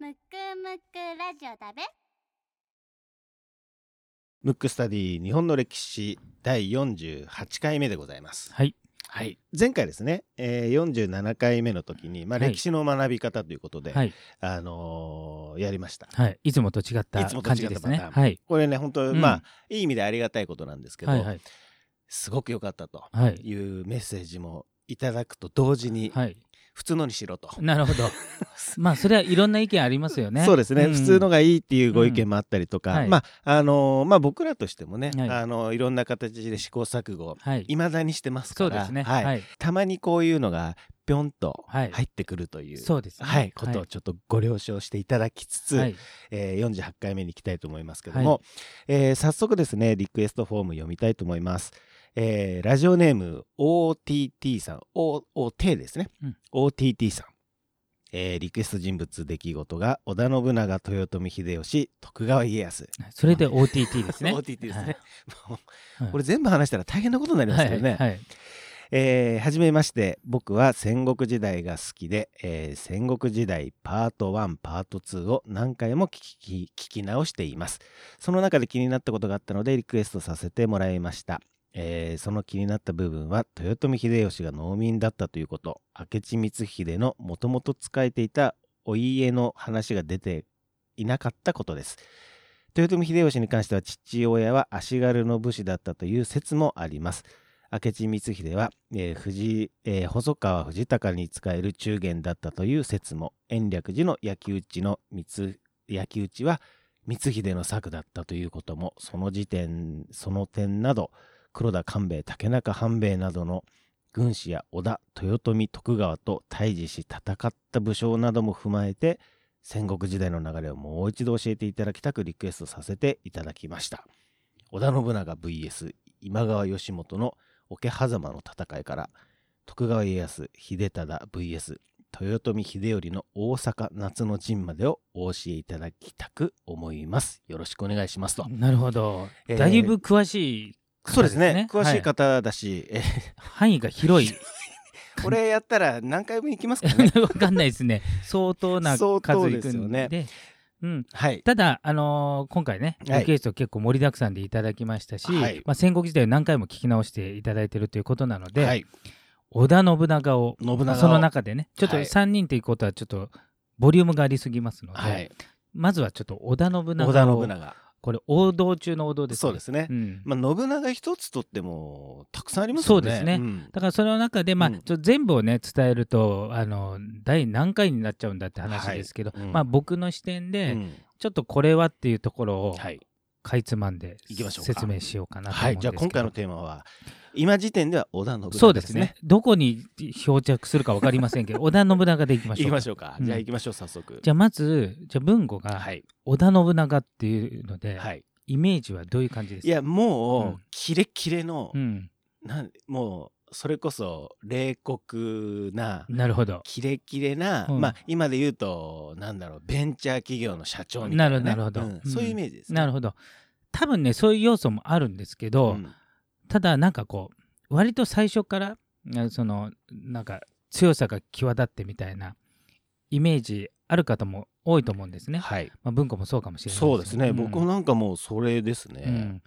むくむくラジオだべムックスタディ日本の歴史第48回目でございます。はい。はい、前回ですね、えー、47回目の時に、まあ、はい歴史の学び方ということで、はい。あのーやりました。はい。いつもと違ったいつもと感違ったじですね。パターンはい。これね本当、うんまあいい意味でありがたいことなんですけど、はい。はい。すごく良かったとはい。いうメッセージもいただくと同時に、はい。普通のにしろと。なるほど。まあ、それはいろんな意見ありますよね。そうですね、ん普通のがいいっていうご意見もあったりとか、うんはいまああのーまあ僕らとしてもね、はいあのいろんな形で試行錯誤はい。いまだにしてますからそうですね。はいはい。たまにこういうのがぴょんとはい入ってくるという、そうですね。はい、ことをちょっとご了承していただきつつ、はい。えー48回目に行きたいと思いますけども、えー早速ですねリクエストフォーム読みたいと思います。えーラジオネーム OTT さん O OT ですね、うん OTT さん、えーリクエスト人物出来事が織田信長豊臣秀吉徳川家康それで OTT ですね。OTT ですね、はい。これ全部話したら大変なことになりますよね、はい。はい。えーはじめまして僕は戦国時代が好きで、えー戦国時代パート1パート2を何回も聞き聞き直しています。その中で気になったことがあったのでリクエストさせてもらいました、えーその気になった部分は豊臣秀吉が農民だったということ。明智光秀のもともと仕えていたお家の話が出ていなかったことです。豊臣秀吉に関しては父親は足軽の武士だったという説もあります。明智光秀は、えー藤えー細川藤孝に仕える中元だったという説も延暦寺の焼き討ちの焼き討ちは光秀の策だったということもその時点その点など黒田官兵衛竹中半兵衛などの軍師や織田豊臣徳川と対峙し戦った武将なども踏まえて戦国時代の流れをもう一度教えていただきたくリクエストさせていただきました。織田信長 VS 今川義元の桶狭間の戦いから徳川家康秀忠 VS 豊臣秀頼の大阪夏の陣までをお教えいただきたく思いますよろしくお願いしますと、なるほど。えーだいぶ詳しい方そうですね詳しいは方だし、え範囲が広い。これやったら何回分いきますかね わかんないですね。相当な数いくですよねんで。うん。はい。ただ、あのー今回ね、はい。リクエスト結構盛りだくさんでいただきましたし、はい。まあ、戦国時代を何回も聞き直していただいてるということなので、はい。織田信長を信長を。その中でねちょっとはい3人ということはちょっとボリュームがありすぎますので、はい。まずはちょっと織田信長を織田信長これ王道中の王道ですね。そうですね、うん。まあ、信長一つとってもたくさんありますよね。そうですね。ん。だからその中で、まあうん。ちょ全部をね伝えるとあの第何回になっちゃうんだって話ですけど、はい。うん。まあ、僕の視点で、うん。ちょっとこれはっていうところをはいかいつまんで説明しようかなと思はい、じゃあ今回のテーマは今時点では織田信長そうですね。どこに漂着するか分かりませんけど 織田信長でいきましょうか。行きましょうか、うん。じゃあ行きましょう早速。じゃあまずじゃあ文吾がはい、織田信長っていうので、はい、イメージはどういう感じですか？いやもう、うん。キレッキレの、うん、なんもうそれこそ冷酷ななるほど。キレキレな、うん。まあ今で言うとなんだろうベンチャー企業の社長みたいな、ね、なるほどなるほど。うんうんそういうイメージです、ね。なるほど。多分ねそういう要素もあるんですけど、うん。ただなんかこう割と最初からあそのなんか強さが際立ってみたいなイメージある方も多いと思うんですね。はい。まあ、文庫もそうかもしれないそうですね、ん。僕なんかもうそれですね、うん。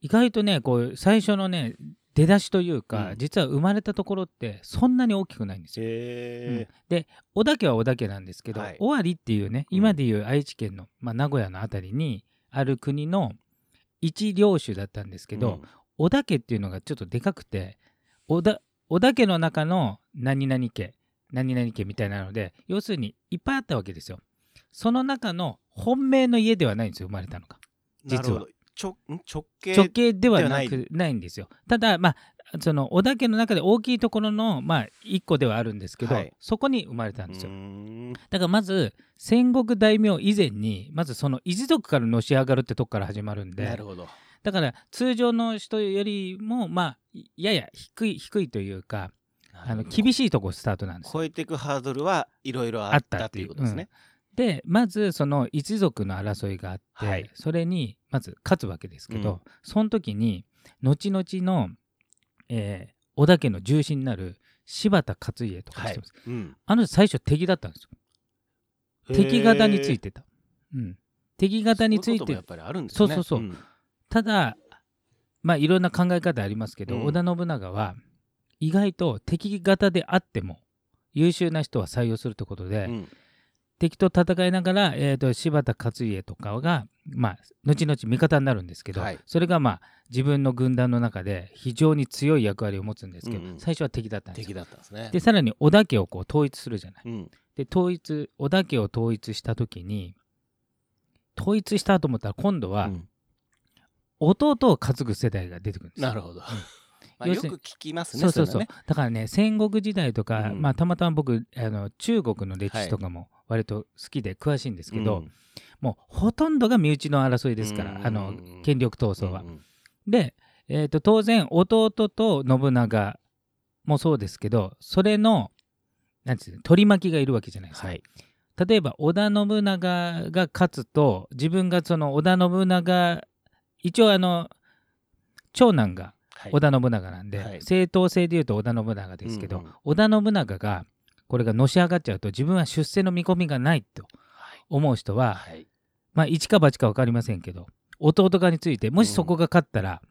意外とねこう最初のね出だしというか、うん。実は生まれたところってそんなに大きくないんですよ。へうん。で小田家は小田家なんですけど、はい。尾張っていうねうん。今でいう愛知県の、まあ、名古屋のあたりにある国の一領主だったんですけど、織田家っていうのがちょっとでかくて織田織田家の中の何々家何々家みたいなので要するにいっぱいあったわけですよ。その中の本命の家ではないんですよ生まれたのが。実は直系直系ではなくない。んですよ。ただまあその織田家の中で大きいところのまあ一個ではあるんですけど、はい。そこに生まれたんですよ。だからまず戦国大名以前にまずその一族からのし上がるってとこから始まるんでなるほど。だから通常の人よりもまあやや低い低いというかあの厳しいとこスタートなんですよ。超えていくハードルはいろいろああっったたってていうことですね。でまずその一族の争いがあって、はい。それにまず勝つわけですけど、うん。その時に後々の、えー織田家の重臣になる柴田勝家とか知ってます、うん。あの人最初敵だったんですよ。敵方についてた。うん、敵方について。やっぱりあるんですね。そうそうそうん。ただまあいろんな考え方ありますけど、うん。織田信長は意外と敵方であっても優秀な人は採用するということで、うん敵と戦いながら、えー、と柴田勝家とかが、まあ、後々味方になるんですけど、はいそれがまあ自分の軍団の中で非常に強い役割を持つんですけど、うんうん最初は敵だったんです敵よ。だったんですね。でさらに織田家をこう統一するじゃない。うんで統一織田家を統一した時に統一したと思ったら今度はうん弟を担ぐ世代が出てくるんですよなるほど。まあよく聞きますね。そうそうそう、だからね戦国時代とか、うんまあ、たまたま僕あの中国の歴史とかも割と好きで詳しいんですけど、うんもうほとんどが身内の争いですから、うんあの権力闘争は。うんで、えー、と当然弟と信長もそうですけどそれのなんていうの取り巻きがいるわけじゃないですか。はい。例えば織田信長が勝つと自分がその織田信長一応あの長男がはい織田信長なんで、はい正当性でいうと織田信長ですけど、うんうん織田信長がこれがのし上がっちゃうと自分は出世の見込みがないと思う人は、はい。まあ一か八か分かりませんけど弟側についてもしそこが勝ったら、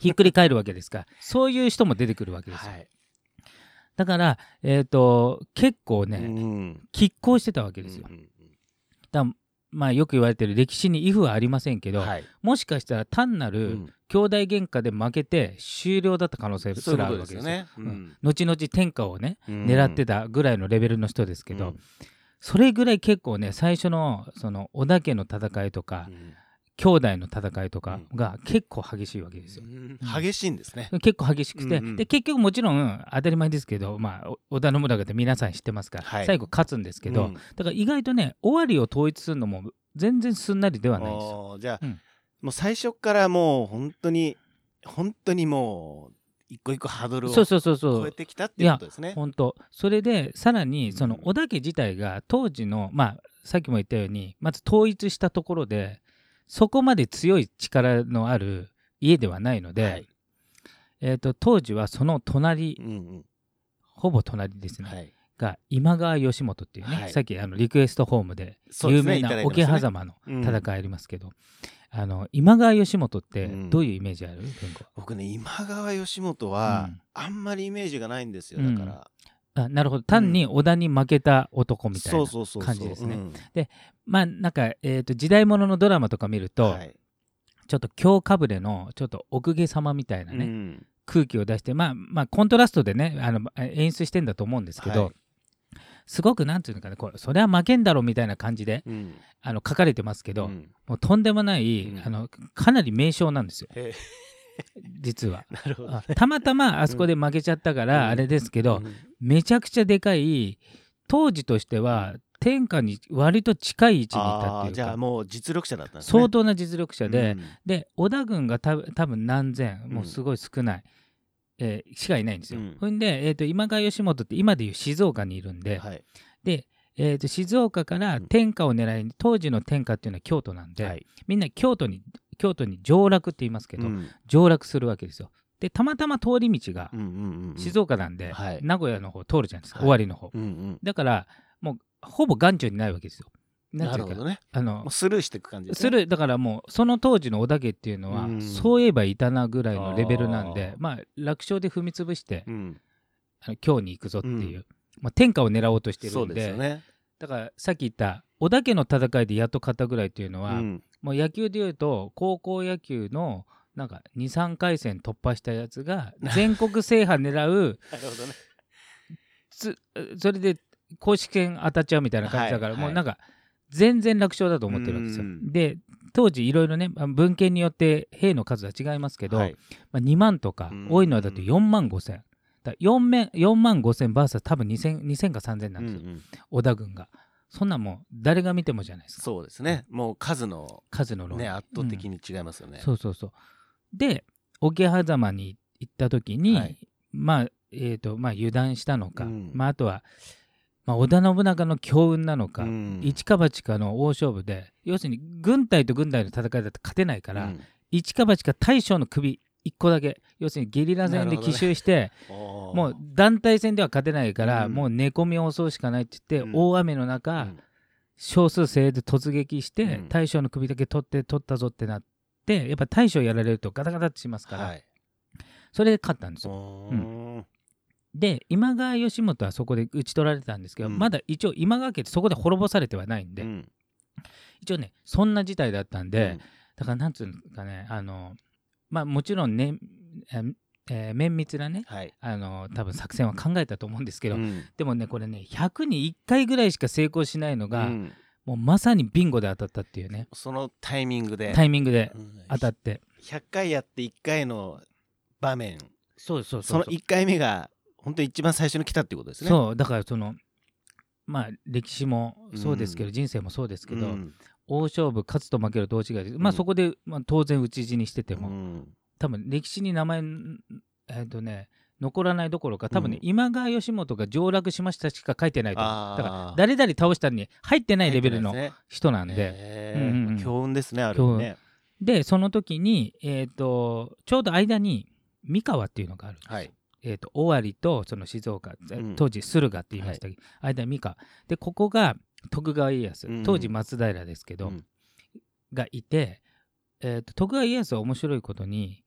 ひっくり返るわけですか。ら そういう人も出てくるわけですよ、はい。だから、えー、と結構ね、うん。拮抗してたわけですよ、うんうんだまあよく言われてる歴史にイフはありませんけど、うんはい。もしかしたら単なうるん兄弟喧嘩で負けて終了だった可能性すらあるわけですよ。ね。うん。後々天下をねうん。狙ってたぐらいのレベルの人ですけど、うん。それぐらい結構ね最初のその織田家の戦いとか、うん。兄弟の戦いとかが結構激しいわけですよ。うん。激しいんですね。結構激しくて、うんうん。で結局もちろん当たり前ですけど、まあ、お織田信長って皆さん知ってますから、はい。最後勝つんですけど、うん。だから意外とね尾張を統一するのも全然すんなりではないんですよ。じゃあ、うんもう最初からもう本当に本当にもう一個一個ハードルをそうそうそうそう。超えてきたっていうことですね。本当。それでさらにそのうん織田家自体が当時のまあさっきも言ったようにまず統一したところでそこまで強い力のある家ではないので、はい。えー、と当時はその隣うんうん。ほぼ隣ですね、はいが今川義元っていうね、はい。さっきあのリクエストホームで有名な桶狭間のうん。戦いありますけど、あの今川義元ってうん。どういうイメージある、文庫。僕ね今川義元は、うん。あんまりイメージがないんですようんだから、あなるほど。単に織田に負けた男みたいな感じですね。うん。まあなんか、えー、と時代物のドラマとか見ると、はい。ちょっと京かぶれのちょっと奥下様みたいなね、うん。空気を出してまあまあコントラストでねあの演出してんだと思うんですけど、はいすごくなんていうのかなこれそれは負けんだろみたいな感じでうん。あの書かれてますけど、うん。もうとんでもない、うん。あのかなり名将なんですよ。へ 実は。え なるほどあたまたまあそこで負けちゃったからうん。あれですけど、うん。めちゃくちゃでかい当時としては天下に割と近い位置にいたっていうじゃあもう実力者だったんですね。相当な実力者で、うん。で織田軍がた多分何千うん。もうすごい少ない、えーしかいないんですよ。うん。ほんで、えー、と今川義元って今でいう静岡にいるんで,、はい。でえー、と静岡から天下を狙いに当時の天下っていうのは京都なんで、はい。みんな京都に京都に上洛って言いますけど、うん。上洛するわけですよ。でたまたま通り道が静岡なんで、はい。名古屋の方通るじゃないですか、はい。尾張の方。うんうん。だからもうほぼ眼中にないわけですよ。なるほどね。あのスルーしていく感じですね。するだからもうその当時の織田家っていうのは、うん。そういえばいたなぐらいのレベルなんでまあ楽勝で踏み潰して、うん。あの今日に行くぞっていう、うん。まあ、天下を狙おうとしてるんでね。だからさっき言った織田家の戦いでやっと勝ったぐらいっていうのは、うん。もう野球でいうと高校野球のなんか23回戦突破したやつが 全国制覇狙うなるほどね。つそれで公式戦当たっちゃうみたいな感じだから、はい。もうなんか全然楽勝だと思ってるわけですよ。うん。で当時いろいろねあ文献によって兵の数は違いますけど、はい。まあ、2万とかうん。多いのはだって4万5千。だ 4, 面4万5千 VS 多分 2000, 2000か3000なんですよ、うんうん。織田軍が。そんなんもう誰が見てもじゃないですか。そうですね。もう数の数の論ね圧倒的に違いますよね、そうそうそう。で桶狭間に行った時に、はい。まあえーとまあ、油断したのか、うん。まあ、あとは、まあ、織田信長の強運なのか、うん。一か八かの大勝負で要するに軍隊と軍隊の戦いだと勝てないから、うん。一か八か大将の首1個だけ。要するにゲリラ戦で奇襲して、おーもう団体戦では勝てないから、うん。もう寝込みを襲うしかないって言って、うん。大雨の中、うん。少数精鋭で突撃して、うん。大将の首だけ取って取ったぞってなってやっぱ大将やられるとガタガタってしますから、はい。それで勝ったんですよ。おーで今川義元はそこで討ち取られたんですけど、うん。まだ一応今川家ってそこで滅ぼされてはないんで、うん。一応ねそんな事態だったんで、うん。だからなんつうんですかねあのまあもちろんね、えーえー綿密なねはい。あの多分作戦は考えたと思うんですけど、うん。でもねこれね100に1回ぐらいしか成功しないのが、うん。もうまさにビンゴで当たったっていうねそのタイミングで。タイミングでうん。当たって、100回やって1回の場面。そうそうその1回目が本当に一番最初に来たってことですね。そうだからそのまあ歴史もそうですけど、うん人生もそうですけど、うん。大勝負勝つと負ける同時がまあうん。そこで、まあ、当然討ち死にしてても、うん。多分歴史に名前えっ、とね残らないどころか多分ね、うん。今川義元が上洛しましたしか書いてないとだから誰々倒したに入ってないレベルの人なんで、強運ですねある意味ねでその時に、えー、とちょうど間に三河っていうのがあるんですよ。はいえー、と尾張とその静岡、うん。当時駿河って言いましたけ？ど、間に三河。でここが徳川家康、うん。当時松平ですけど、うん。がいて、えー、と徳川家康は面白いことに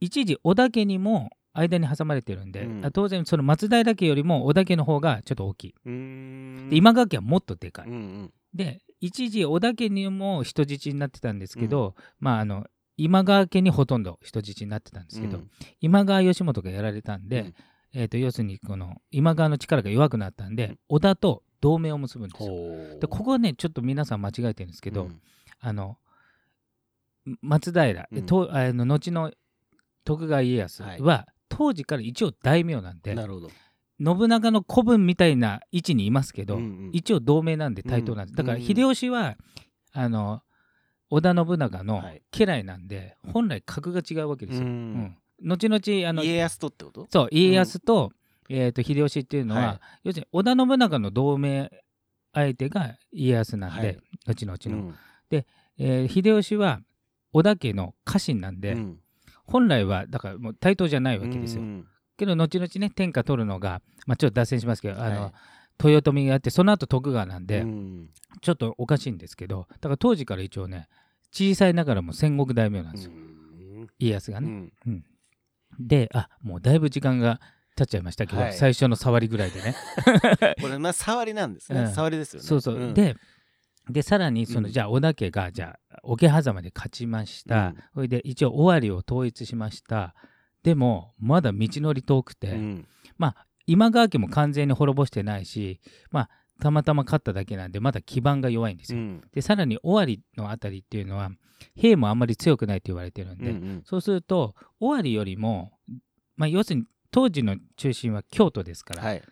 一時織田家にも間に挟まれてるんで、うん。あ当然その松平家よりも織田家の方がちょっと大きい、で今川家はもっとでかい、うんうん。で一時織田家にも人質になってたんですけど、まああの今川家にほとんど人質になってたんですけど、うん。今川義元がやられたんで、うん。えー、と要するにこの今川の力が弱くなったんで、うん。織田と同盟を結ぶんですよ。でここはねちょっと皆さん間違えてるんですけど、うん。あの松平、うん。とあの後の徳川家康は、はい当時から一応大名なんでなるほど。信長の子分みたいな位置にいますけど、うんうん。一応同盟なんで対等なんです、うんだからうん秀吉はあの織田信長のはい。家来なんで、本来格が違うわけですよ。うん。うん。後々あの家康とってこと？そう家康と,、えー、と秀吉っていうのは、はい。要するに織田信長の同盟相手が家康なんで、はい。後々の、うん。えー秀吉は織田家の家臣なんで、うん。本来はだからもう対等じゃないわけですよ、うんけど後々ね天下取るのが、まあ、ちょっと脱線しますけど、あのはい。豊臣がやってその後徳川なんで、うん。ちょっとおかしいんですけどだから当時から一応ね小さいながらも戦国大名なんですよ、うん。家康がね、うん。であもうだいぶ時間が経っちゃいましたけど、はい。最初の触りぐらいでね。これまあ触りなんですね、うん。触りですよね。そうそう、ん。ででさらにその、うん。じゃあ織田家がじゃあ桶狭間で勝ちました、うん。それで一応尾張を統一しました。でもまだ道のり遠くて、うん。今川家も完全に滅ぼしてないしまあたまたま勝っただけなんでまだ基盤が弱いんですよ、うん。でさらに尾張のあたりっていうのは兵もあんまり強くないと言われてるんで、うんうん。そうすると尾張よりも、まあ、要するに当時の中心は京都ですから、はい。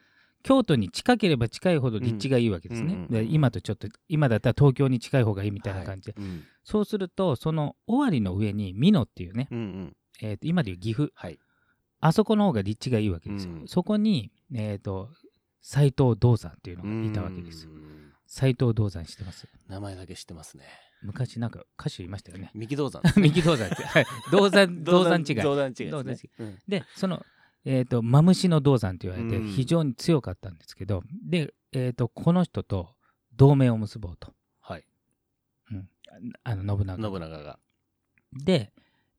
京都に近ければ近いほど立地がいいわけですね。うんうんうんで今とちょっと今だったら東京に近い方がいいみたいな感じ。で、はいうん。そうするとその尾張の上に美濃っていうね、うんうん。えーと今でいう岐阜。はい。あそこの方が立地がいいわけですよ。うん。そこに、えー、と斎藤道山っていうのがいたわけですよ。うん。斎藤道山知ってます？名前だけ知ってますね。昔なんか歌手いましたよね。三木道山三木道山って、はい、道山 道山違い。道山違い道山違いですね。うん。でその、えー、とマムシの道山と言われてうん。非常に強かったんですけど、で、えー、とこの人と同盟を結ぼうと。はい。あの信長信長が。で、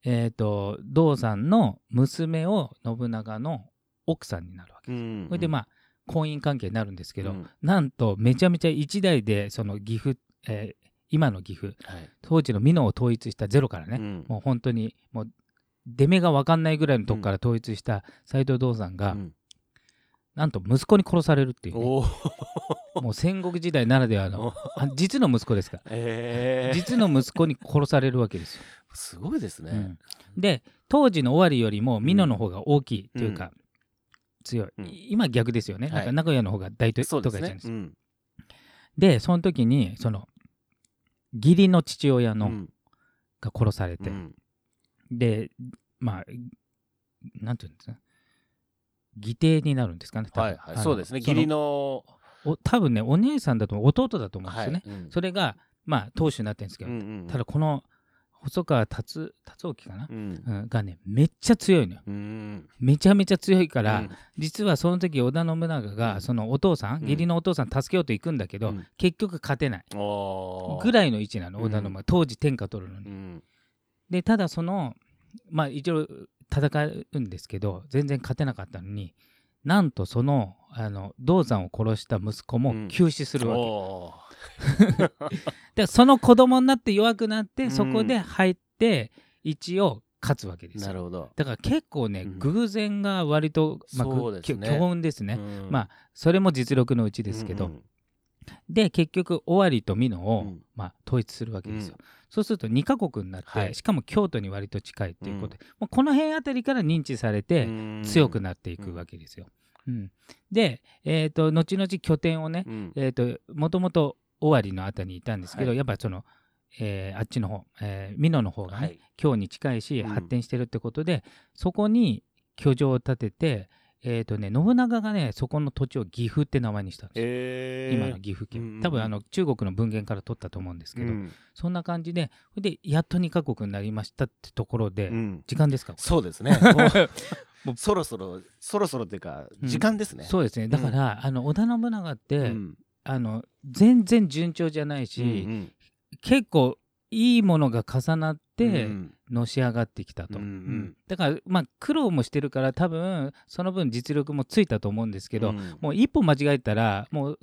えー、と道山の娘を信長の奥さんになるわけです。それでまあ婚姻関係になるんですけど、うん。なんとめちゃめちゃ一代でその岐阜、えー今の岐阜はい。当時の美濃を統一したゼロからね、うん。もう本当にもう出目が分かんないぐらいのとこから統一した斎藤道山が、うん。なんと息子に殺されるっていうね、もう戦国時代ならではのあ実の息子ですから。ええ実の息子に殺されるわけですよ。すごいですね、うん。で当時の尾張よりも美濃の方が大きいというか、強い、うん。今逆ですよね、はい。なんか名古屋の方が大都会じゃないですか。でその時にその義理の父親の、うん。が殺されて、うん。でまあなんていうんですか。義弟になるんですかねはいはい。そうですね。義理の。お多分ねお姉さんだと弟だと思うんですよね、はい。うん。それがまあ当主になってるんですけど、うんうん。ただこの細川達達興かな、うん。うん、がねめっちゃ強いのよ。うん。めちゃめちゃ強いから、うん。実はその時織田信長うん。がそのお父さん、うん。義理のお父さん助けようと行くんだけど、うん。結局勝てない。ぐらいの位置なのうん。織田信長、当時天下取るのに、うん。でただそのまあ一応戦うんですけど全然勝てなかったのになんとそのあの銅山を殺した息子もうん。急死するわけ、お でその子供になって弱くなって、うん。そこで入って一応勝つわけでーすよ。なるほど。だから結構ね、うん。偶然が割と、まあ、ね。きょ強運ですね、うん。まあそれも実力のうちですけど、うんで結局尾張と美濃を、うん。まあ、統一するわけですよ、うん。そうすると2カ国になって、はい。しかも京都に割と近いっていうことで、もうこの辺あたりから認知されてうん。強くなっていくわけですよ。うん。で、えー、と後々拠点をね、うん。えー、ともともと尾張のあたりにいたんですけど、はい。やっぱその、えーあっちの方、えー美濃の方がね、はい。京に近いしうん。発展してるってことで、そこに居城を建てて、えーとね、信長がねそこの土地を岐阜って名前にしたんですよ。えー。今の岐阜うんうんうん。県多分あの中国の文献から取ったと思うんですけど、うん。そんな感じででやっと2カ国になりましたってところで、うん。時間ですか？そうですね もうそろそろそろそろっていうかうん。時間ですね。そうですね。だから、あの織田信長って、うん。あの全然順調じゃないし、うん結構いいものが重なっうんてうん。のし上がってきたと、うんうん。うん。だからまあ苦労もしてるから多分その分実力もついたと思うんですけど、うん。もう一歩間違えたらもう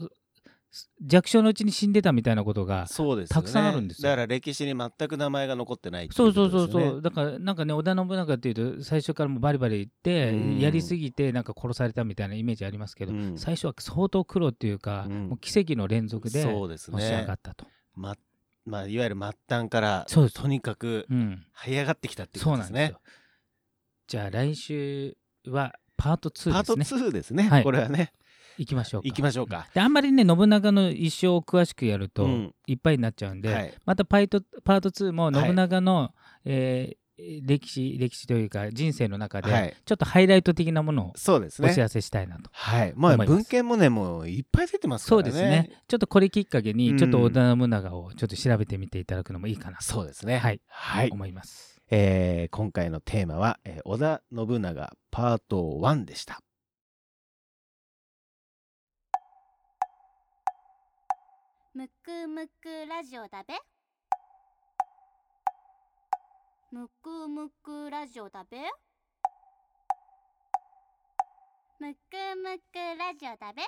弱小のうちに死んでたみたいなことがそうですよね。たくさんあるんですよ。だから歴史に全く名前が残ってないそうそうそうそう、だからなんかね織田信長っていうと最初からもうバリバリ言って、うん。やりすぎてなんか殺されたみたいなイメージありますけど、うん。最初は相当苦労っていうか、うん。もう奇跡の連続でのし上がねったと。ままあいわゆる末端からとにかくうん、這い上がってきたっていうことですね。そうなんですよ。じゃあ来週はパート2パートですね。2ですね、はい。これはね行きましょうか。行きましょうか、であんまりね信長の一生を詳しくやると、うん。いっぱいになっちゃうんで、はい。またパイトパート2もはい。信長の、えー歴史歴史というか人生の中で、はい。ちょっとハイライト的なものをそうですね。お知らせしたいなと。はい。まあ文献もねもういっぱい出てますかそうらねですね。ちょっとこれきっかけに、うんちょっと織田信長をちょっと調べてみていただくのもいいかなとそうですね。はい。はい、思います。えー今回のテーマは、えー織田信長パート1でしたむくむくラジオだべ。むくむくラジオだべ。むくむくラジオだべ。